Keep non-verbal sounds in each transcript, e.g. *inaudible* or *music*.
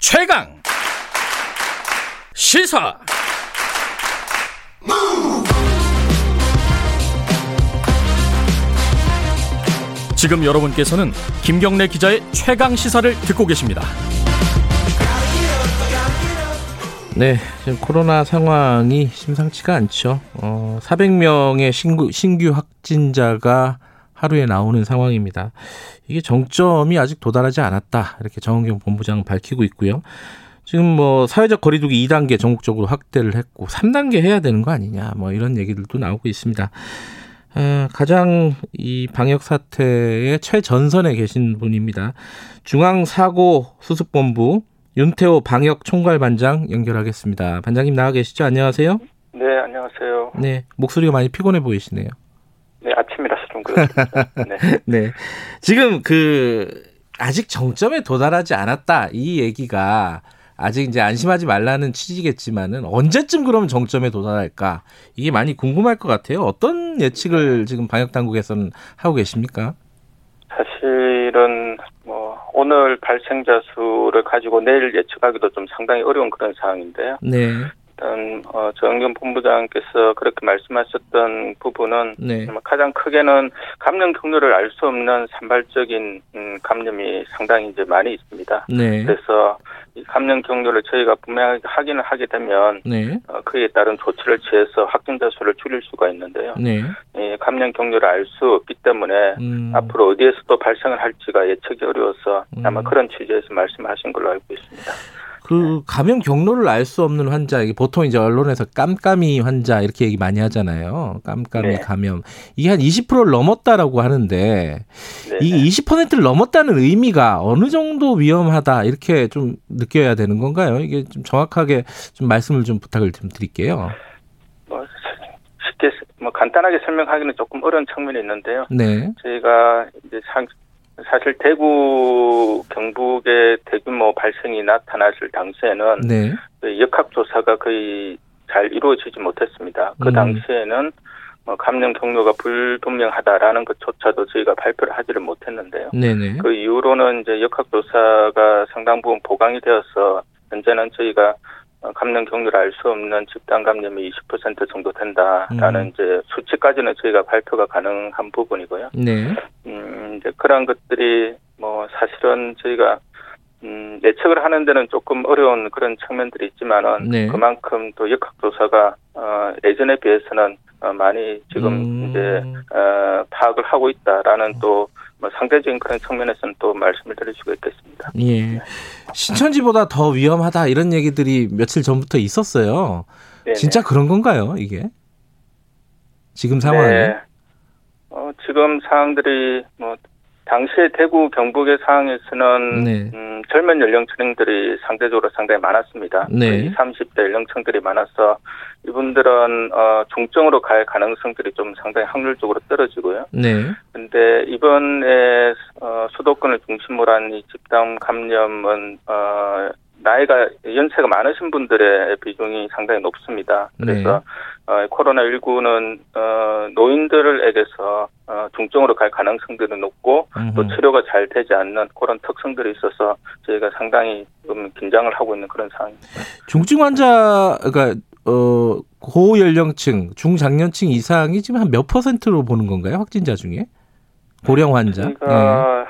최강 시사 지금 여러분께서는 김경래 기자의 최강 시사를 듣고 계십니다. 네, 지금 코로나 상황이 심상치가 않죠. 어, 400명의 신규, 신규 확진자가 하루에 나오는 상황입니다. 이게 정점이 아직 도달하지 않았다. 이렇게 정은경 본부장은 밝히고 있고요. 지금 뭐 사회적 거리두기 2단계 전국적으로 확대를 했고 3단계 해야 되는 거 아니냐. 뭐 이런 얘기들도 나오고 있습니다. 어, 가장 이 방역 사태의 최전선에 계신 분입니다. 중앙 사고 수습본부 윤태호 방역 총괄반장 연결하겠습니다. 반장님 나와 계시죠? 안녕하세요. 네, 안녕하세요. 네, 목소리가 많이 피곤해 보이시네요. 네, 아침이라서 좀 그렇습니다. 네. *laughs* 네. 지금 그 아직 정점에 도달하지 않았다 이 얘기가 아직 이제 안심하지 말라는 취지겠지만은 언제쯤 그러면 정점에 도달할까 이게 많이 궁금할 것 같아요. 어떤 예측을 지금 방역 당국에서는 하고 계십니까? 사실은 뭐 오늘 발생자 수를 가지고 내일 예측하기도 좀 상당히 어려운 그런 상황인데요. 네. 일단 어, 정경 본부장께서 그렇게 말씀하셨던 부분은 네. 가장 크게는 감염 경로를 알 수 없는 산발적인 음, 감염이 상당히 이제 많이 있습니다. 네. 그래서 이 감염 경로를 저희가 분명하게 확인을 하게 되면 네. 어, 그에 따른 조치를 취해서 확진자 수를 줄일 수가 있는데요. 네. 이 감염 경로를 알 수 없기 때문에 음. 앞으로 어디에서 또 발생을 할지가 예측이 어려워서 아마 음. 그런 취지에서 말씀하신 걸로 알고 있습니다. 그 감염 경로를 알 수 없는 환자 이게 보통 이제 언론에서 깜깜이 환자 이렇게 얘기 많이 하잖아요. 깜깜이 네. 감염 이게 한 20%를 넘었다라고 하는데 네. 이 20%를 넘었다는 의미가 어느 정도 위험하다 이렇게 좀 느껴야 되는 건가요? 이게 좀 정확하게 좀 말씀을 좀 부탁을 좀 드릴게요. 뭐 쉽게 뭐 간단하게 설명하기는 조금 어려운 측면이 있는데요. 네, 저희가 이제 상- 사실 대구 경북의 대규모 발생이 나타났을 당시에는 네, 그 역학조사가 거의 잘 이루어지지 못했습니다. 그 음. 당시에는 뭐 감염 경로가 불분명하다라는 것조차도 저희가 발표를 하지를 못했는데요. 네, 네. 그 이후로는 이제 역학조사가 상당 부분 보강이 되어서 현재는 저희가 어, 감염 경로를 알 수 없는 집단 감염이 20% 정도 된다라는 음. 이제 수치까지는 저희가 발표가 가능한 부분이고요. 네, 음, 이제 그런 것들이 뭐 사실은 저희가 음, 예측을 하는 데는 조금 어려운 그런 측면들이 있지만은 네. 그만큼 또 역학조사가 어, 예전에 비해서는 어, 많이 지금 음. 이제 어, 파악을 하고 있다라는 또 뭐 상대적인 그런 측면에서는 또 말씀을 드릴 수가 있겠습니다. 예. 신천지보다 더 위험하다 이런 얘기들이 며칠 전부터 있었어요. 네네. 진짜 그런 건가요, 이게? 지금 상황이? 네. 어, 지금 상황들이 뭐 당시에 대구 경북의 상황에서는 네. 음, 젊은 연령층들이 상대적으로 상당히 많았습니다. 네. 20, 30대 연령층들이 많아서 이분들은 어, 중증으로 갈 가능성들이 좀 상당히 확률적으로 떨어지고요. 네. 근데 이번에 어, 수도권을 중심으로 한 이 집단 감염은 어, 나이가 연세가 많으신 분들의 비중이 상당히 높습니다. 그래서 어, 코로나 19는 어, 노인들에게서 어, 중증으로 갈 가능성들이 높고 또 음흠. 치료가 잘 되지 않는 그런 특성들이 있어서 저희가 상당히 좀 긴장을 하고 있는 그런 상황입니다. 중증 환자, 그러니까 어 고연령층, 중장년층 이상이 지금 한 몇 퍼센트로 보는 건가요? 확진자 중에 고령 환자. 저희가 어,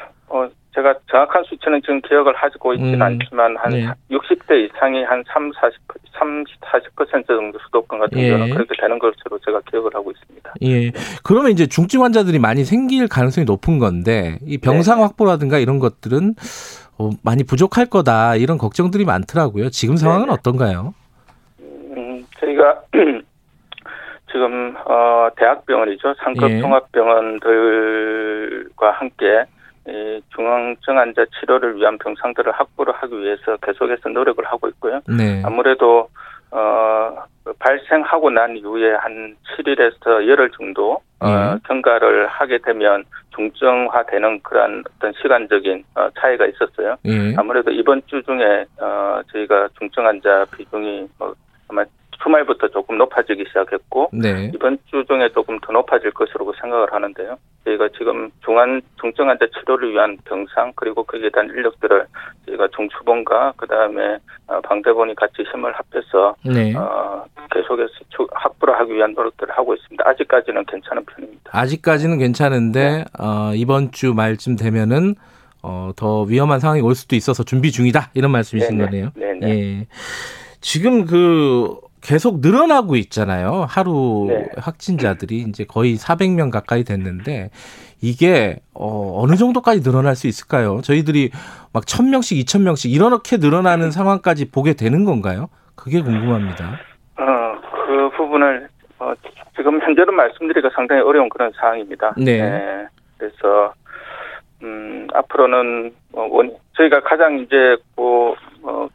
제가 정확한 수치는 지금 기억을 하고 있지는 음, 않지만 한 네. 60대 이상이 한 3, 40, 3, 40% 정도 수도권 같은 예. 경우는 그렇게 되는 것으로 제가 기억을 하고 있습니다. 예. 예. 그러면 이제 중증 환자들이 많이 생길 가능성이 높은 건데 이 병상 네. 확보라든가 이런 것들은 어, 많이 부족할 거다 이런 걱정들이 많더라고요. 지금 상황은 네네. 어떤가요? 음, 저희가 *clears throat* 지금 어, 대학병원이죠. 상급 예. 종합병원들과 함께 이 중앙증 환자 치료를 위한 병상들을 확보를 하기 위해서 계속해서 노력을 하고 있고요. 네. 아무래도 어, 발생하고 난 이후에 한 7일에서 열흘 정도 어, 예. 경과를 하게 되면 중증화되는 그런 어떤 시간적인 어, 차이가 있었어요. 예. 아무래도 이번 주 중에 어, 저희가 중증 환자 비중이 뭐 아마 주말부터 조금 높아지기 시작했고 네. 이번 주 중에 조금 더 높아질 것으로 생각을 하는데요. 저희가 지금 중환 중증 환자 치료를 위한 병상 그리고 거기에 대한 인력들을 저희가 중추본과 그다음에 어, 방대본이 같이 힘을 합해서 네. 어, 계속해서 확보를 하기 위한 노력들을 하고 있습니다. 아직까지는 괜찮은 편입니다. 아직까지는 괜찮은데 네. 어, 이번 주 말쯤 되면은 어, 더 위험한 상황이 올 수도 있어서 준비 중이다 이런 말씀이신 네네. 거네요. 네네. 예. 지금 그 계속 늘어나고 있잖아요. 하루 네. 확진자들이 이제 거의 400명 가까이 됐는데 이게 어, 어느 정도까지 늘어날 수 있을까요? 저희들이 막 1000명씩, 2000명씩 이렇게 늘어나는 상황까지 보게 되는 건가요? 그게 궁금합니다. 어, 그 부분을 어, 지금 현재로 말씀드리기가 상당히 어려운 그런 상황입니다. 네. 그래서 음, 앞으로는 어, 원, 저희가 가장 이제 뭐 어,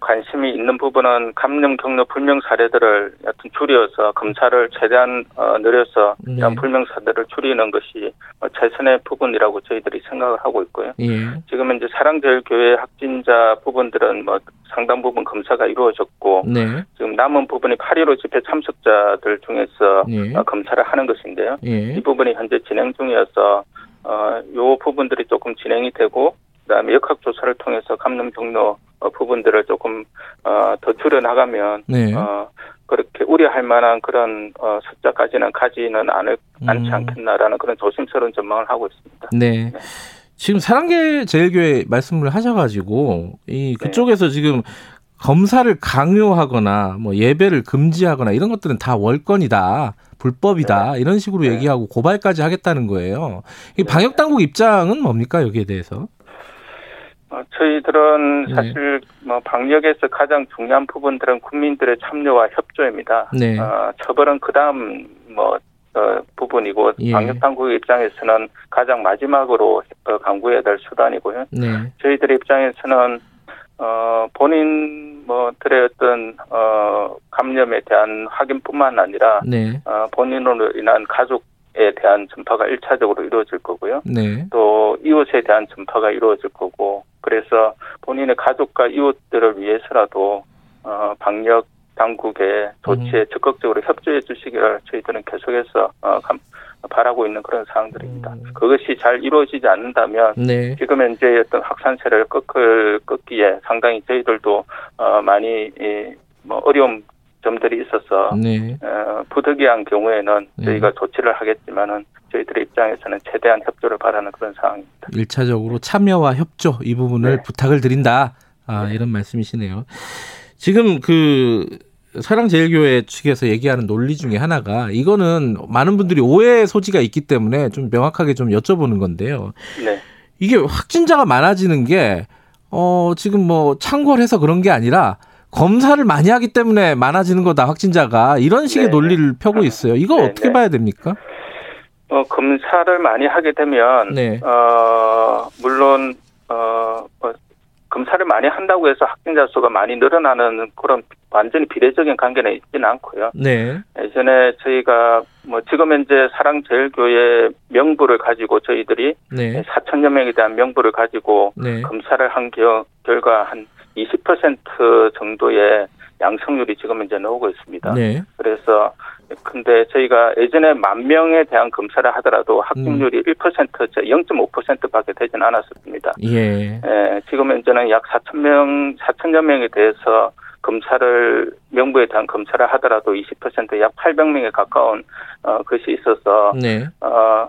관심이 있는 부분은 감염 경로 불명 사례들을 여튼 줄여서 검사를 최대한 어, 늘려서 네. 이런 불명 사례를 줄이는 것이 어, 최선의 부분이라고 저희들이 생각을 하고 있고요. 예. 지금 이제 사랑제일교회 확진자 부분들은 뭐 상당 부분 검사가 이루어졌고 네. 지금 남은 부분이 8.15 집회 참석자들 중에서 예. 어, 검사를 하는 것인데요. 예. 이 부분이 현재 진행 중이어서 어, 요 부분들이 조금 진행이 되고 그다음에 역학조사를 통해서 감염 경로 어, 부분들을 조금 어, 더 줄여 나가면 네. 어, 그렇게 우려할 만한 그런 어, 숫자까지는 가지는 않을 않지 음. 않겠나라는 그런 조심스러운 전망을 하고 있습니다. 네. 지금 사랑계 제일교회 말씀을 하셔가지고 이 그쪽에서 지금 검사를 강요하거나 뭐 예배를 금지하거나 이런 것들은 다 월권이다 불법이다 이런 식으로 네. 얘기하고 고발까지 하겠다는 거예요. 이 네. 방역 당국 입장은 뭡니까 여기에 대해서? 어, 저희들은 네. 사실 뭐 방역에서 가장 중요한 부분들은 국민들의 참여와 협조입니다. 네. 어, 처벌은 그다음 뭐 어, 부분이고 예. 방역 당국 입장에서는 가장 마지막으로 어, 강구해야 될 수단이고요. 네. 저희들 입장에서는 어, 본인 뭐들의 어떤 어, 감염에 대한 확인뿐만 아니라 네. 어, 본인으로 인한 가족에 대한 전파가 일차적으로 이루어질 거고요. 네. 또 이웃에 대한 전파가 이루어질 거고 그래서 본인의 가족과 이웃들을 위해서라도 어, 방역 당국의 조치에 음. 적극적으로 협조해 주시기를 저희들은 계속해서 어, 감, 바라고 있는 그런 사항들입니다. 음. 그것이 잘 이루어지지 않는다면 네. 지금 현재 어떤 확산세를 꺾을 꺾기에 상당히 저희들도 어, 많이 이, 뭐 어려운 점들이 있어서 네. 어, 부득이한 경우에는 네. 저희가 조치를 하겠지만은 저희들의 입장에서는 최대한 협조를 바라는 그런 상황입니다. 일차적으로 참여와 협조 이 부분을 네. 부탁을 드린다. 아, 이런 말씀이시네요. 지금 그 사랑제일교회 측에서 얘기하는 논리 중에 하나가 이거는 많은 분들이 오해의 소지가 있기 때문에 좀 명확하게 좀 여쭤보는 건데요. 네, 이게 확진자가 많아지는 게 어, 지금 뭐 창궐해서 그런 게 아니라 검사를 많이 하기 때문에 많아지는 거다 확진자가 이런 식의 네, 논리를 펴고 있어요. 이거 네, 어떻게 네. 봐야 됩니까? 어, 검사를 많이 하게 되면 네. 어, 물론 어, 뭐, 검사를 많이 한다고 해서 확진자 수가 많이 늘어나는 그런 완전히 비례적인 관계는 있지는 않고요. 네. 예전에 저희가 뭐 지금 현재 사랑제일교회 명부를 가지고 저희들이 네. 4천여 명에 대한 명부를 가지고 네. 검사를 한 겨, 결과 한 20% 정도의 양성률이 지금 이제 나오고 있습니다. 네. 그래서 근데 저희가 예전에 만 명에 대한 검사를 하더라도 확진률이 1% 0.5%밖에 되진 않았었습니다. 예. 예, 지금 현재는 약 4천 명, 4천여 명에 대해서 검사를 명부에 대한 검사를 하더라도 20%약 800명에 가까운 어, 것이 있어서 네. 어,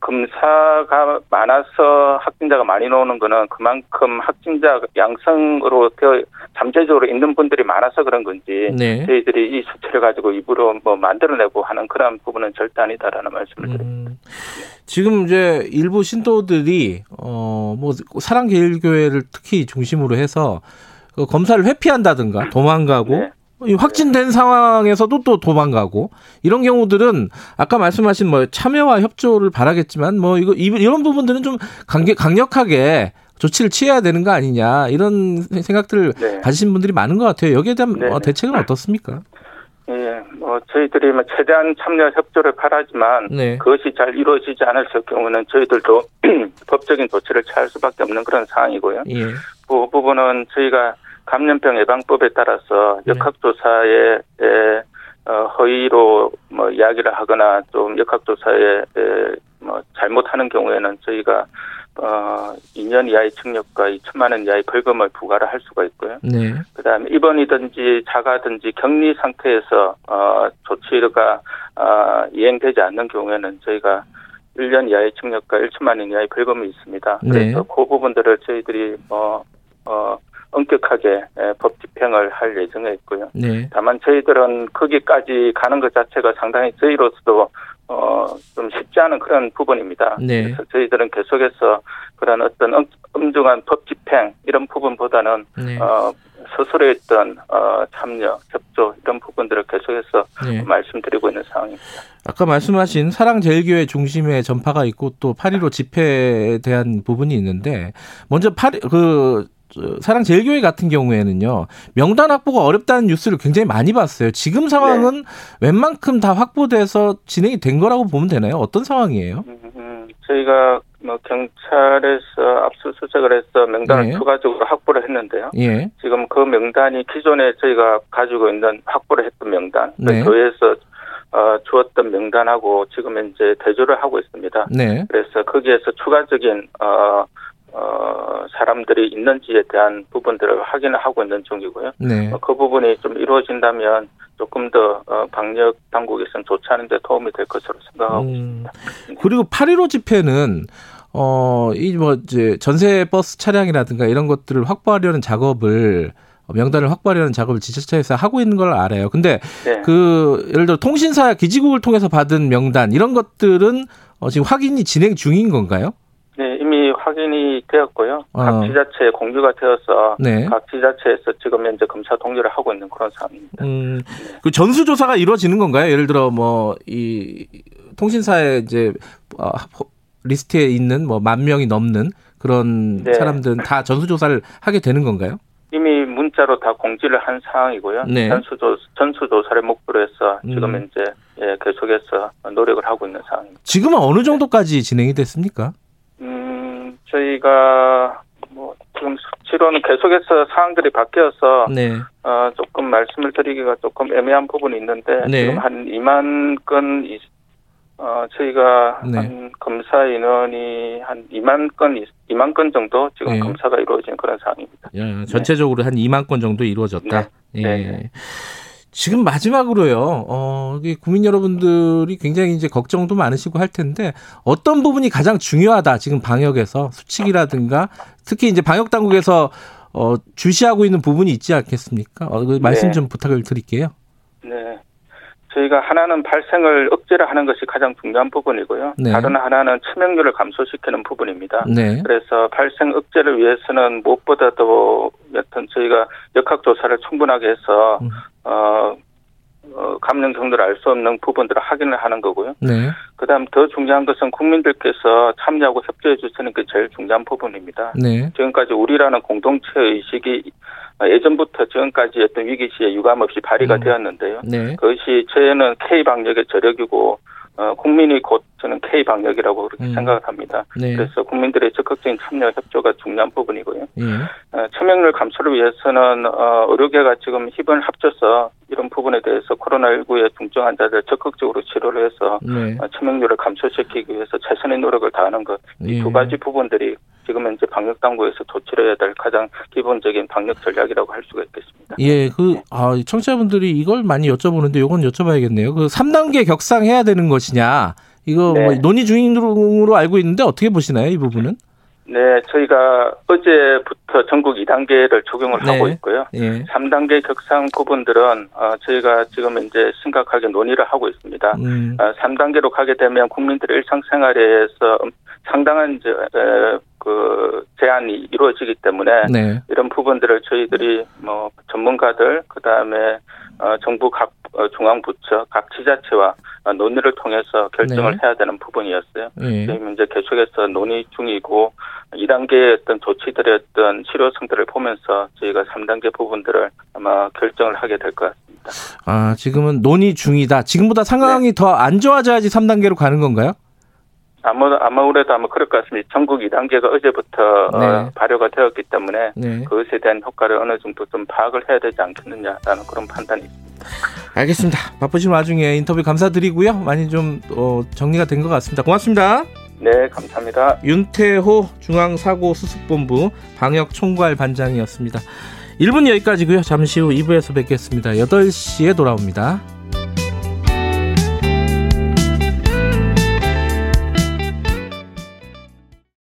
검사가 많아서 확진자가 많이 나오는 거는 그만큼 확진자 양성으로 되어 잠재적으로 있는 분들이 많아서 그런 건지 네. 저희들이 이 수치를 가지고 입으로 뭐 만들어내고 하는 그런 부분은 절대 아니다라는 말씀을 드립니다. 음, 지금 이제 일부 신도들이 어뭐 사랑제일교회를 특히 중심으로 해서 그 검사를 회피한다든가 도망가고 네. 이 확진된 상황에서도 또 도망가고 이런 경우들은 아까 말씀하신 뭐 참여와 협조를 바라겠지만 뭐 이거 이- 이런 부분들은 좀 강력, 강력하게 조치를 취해야 되는 거 아니냐 이런 생각들을 네. 가지신 분들이 많은 것 같아요. 여기에 대한 네, 어, 네. 대책은 어떻습니까? 예, 뭐 저희들이 뭐 최대한 참여 협조를 바라지만 네. 그것이 잘 이루어지지 않을 경우는 저희들도 *clears throat* 법적인 조치를 취할 수밖에 없는 그런 상황이고요. 예. 그 부분은 저희가 감염병 예방법에 따라서 네. 역학조사에 에, 어, 허위로 뭐 이야기를 하거나 좀 역학조사에 에, 뭐 잘못하는 경우에는 저희가 어 2년 이하의 징역과 2천만 원 이하의 벌금을 부과를 할 수가 있고요. 네. 그다음에 입원이든지 자가든지 격리 상태에서 어 조치가 어, 이행되지 않는 경우에는 저희가 1년 이하의 징역과 1천만 원 이하의 벌금이 있습니다. 네. 그래서 그 부분들을 저희들이 뭐 어, 엄격하게 에, 법 집행을 할 예정에 있고요. 네. 다만 저희들은 거기까지 가는 것 자체가 상당히 저희로서도 어, 좀 쉽지 않은 그런 부분입니다. 네. 그래서 저희들은 계속해서 그런 어떤 엄, 엄중한 법 집행 이런 부분보다는 네. 어, 스스로의 어떤 어, 참여, 협조 이런 부분들을 계속해서 네. 말씀드리고 있는 상황입니다. 아까 말씀하신 사랑제일교회 중심의 전파가 있고 또8.15 집회에 대한 부분이 있는데 먼저 8, 그 저, 사랑제일교회 같은 경우에는요 명단 확보가 어렵다는 뉴스를 굉장히 많이 봤어요. 지금 상황은 웬만큼 다 확보돼서 진행이 된 거라고 보면 되나요? 어떤 상황이에요? 음, 음, 저희가 뭐 경찰에서 압수수색을 해서 명단을 네. 추가적으로 확보를 했는데요. 예, 지금 그 명단이 기존에 저희가 가지고 있는 확보를 했던 명단, 네. 교회에서 어, 주었던 명단하고 지금 이제 대조를 하고 있습니다. 네, 그래서 거기에서 추가적인 어, 어, 사람들이 있는지에 대한 부분들을 확인을 하고 있는 중이고요. 네. 어, 그 부분이 좀 이루어진다면 조금 더 어, 방역 당국에서는 조치하는 데 도움이 될 것으로 생각하고 음, 있습니다. 그리고 8.15 집회는 어, 이 뭐 이제 전세 버스 차량이라든가 이런 것들을 확보하려는 작업을 어, 명단을 확보하려는 작업을 지자체에서 하고 있는 걸 알아요. 근데 네. 그 예를 들어 통신사 기지국을 통해서 받은 명단 이런 것들은 어, 지금 확인이 진행 중인 건가요? 네, 확인이 되었고요. 어. 각 지자체에 공유가 되어서 네. 각 지자체에서 지금 현재 검사 독려를 하고 있는 그런 상황입니다. 음, 그 전수조사가 이루어지는 건가요? 예를 들어 뭐 이 통신사에 이제 어, 리스트에 있는 뭐 만 명이 넘는 그런 네. 사람들은 다 전수조사를 하게 되는 건가요? 이미 문자로 다 공지를 한 상황이고요. 네. 전수조 전수조사를 목표로 해서 지금 음. 이제 예, 계속해서 노력을 하고 있는 상황입니다. 지금은 어느 정도까지 진행이 됐습니까? 음, 저희가 뭐 지금 수치로는 계속해서 상황들이 바뀌어서 네. 어, 조금 말씀을 드리기가 조금 애매한 부분이 있는데 네. 지금 한 2만 건 이- 어, 저희가 네. 한 검사 인원이 한 2만 건, 이- 2만 건 정도 지금 네. 검사가 이루어진 그런 상황입니다. 예, 전체적으로 한 2만 건 정도 이루어졌다. 네. 예. 네. 지금 마지막으로요. 어, 국민 여러분들이 굉장히 이제 걱정도 많으시고 할 텐데 어떤 부분이 가장 중요하다. 지금 방역에서 수칙이라든가 특히 이제 방역 당국에서 어, 주시하고 있는 부분이 있지 않겠습니까? 어, 그 말씀 네. 좀 부탁을 드릴게요. 네. 저희가 하나는 발생을 억제를 하는 것이 가장 중요한 부분이고요. 네. 다른 하나는 치명률을 감소시키는 부분입니다. 네. 그래서 발생 억제를 위해서는 무엇보다도 여튼 저희가 역학 조사를 충분하게 해서 음. 어, 어, 경로를 알수 없는 부분들을 확인을 하는 거고요. 네. 그다음 더 중요한 것은 국민들께서 참여하고 협조해 주시는 게 제일 중요한 부분입니다. 네. 지금까지 우리라는 공동체 의식이 예전부터 지금까지 어떤 위기 시에 유감 없이 발휘가 음. 되었는데요. 네. 그것이 저희는 K 방역의 저력이고 어, 국민이 곧 저는 K 방역이라고 그렇게 음. 생각을 합니다. 네. 그래서 국민들의 적극적인 참여 협조가 중요한 부분이고요. 예. 어, 치명률 감소를 위해서는 어, 의료계가 지금 힘을 합쳐서 이런 부분에 대해서 코로나19의 중증 환자들 적극적으로 치료를 해서 네. 어, 치명률을 감소시키기 위해서 최선의 노력을 다하는 것이 예. 두 가지 부분들이 지금 현재 방역 당국에서 조치를 해야 될 가장 기본적인 방역 전략이라고 할 수가 있겠습니다. *laughs* 예, 그, 아, 청취자분들이 이걸 많이 여쭤보는데 요건 여쭤봐야겠네요. 그 3단계 격상해야 되는 것이냐. 이거 네. 뭐 논의 중으로 알고 있는데 어떻게 보시나요, 이 부분은? 네, 저희가 어제부터 전국 2단계를 적용을 네. 하고 있고요. 예. 3단계 격상 부분들은 어, 저희가 지금 이제 심각하게 논의를 하고 있습니다. 음, 어, 3단계로 가게 되면 국민들의 일상생활에서 상당한 이제 에, 그 제한이 이루어지기 때문에 네. 이런 부분들을 저희들이 뭐 전문가들 그다음에 어, 정부 각 어, 중앙부처 각 지자체와 어, 논의를 통해서 결정을 네. 해야 되는 부분이었어요. 예. 지금 이제 계속해서 논의 중이고 2단계의 어떤 조치들의 어떤 실효성들을 보면서 저희가 3단계 부분들을 아마 결정을 하게 될 것 같습니다. 아, 지금은 논의 중이다. 지금보다 상황이 네. 더안 좋아져야지 3단계로 가는 건가요? 아마 아무래도 아마 그럴 것 같습니다. 전국 2단계가 어제부터 네. 어, 발효가 되었기 때문에 네. 그것에 대한 효과를 어느 정도 좀 파악을 해야 되지 않겠느냐라는 그런 판단이 있습니다. 알겠습니다. 바쁘신 와중에 인터뷰 감사드리고요. 많이 좀 어, 정리가 된 것 같습니다. 고맙습니다. 네, 감사합니다. 윤태호 중앙사고수습본부 방역총괄 반장이었습니다. 1분 여기까지고요. 잠시 후 2부에서 뵙겠습니다. 8시에 돌아옵니다.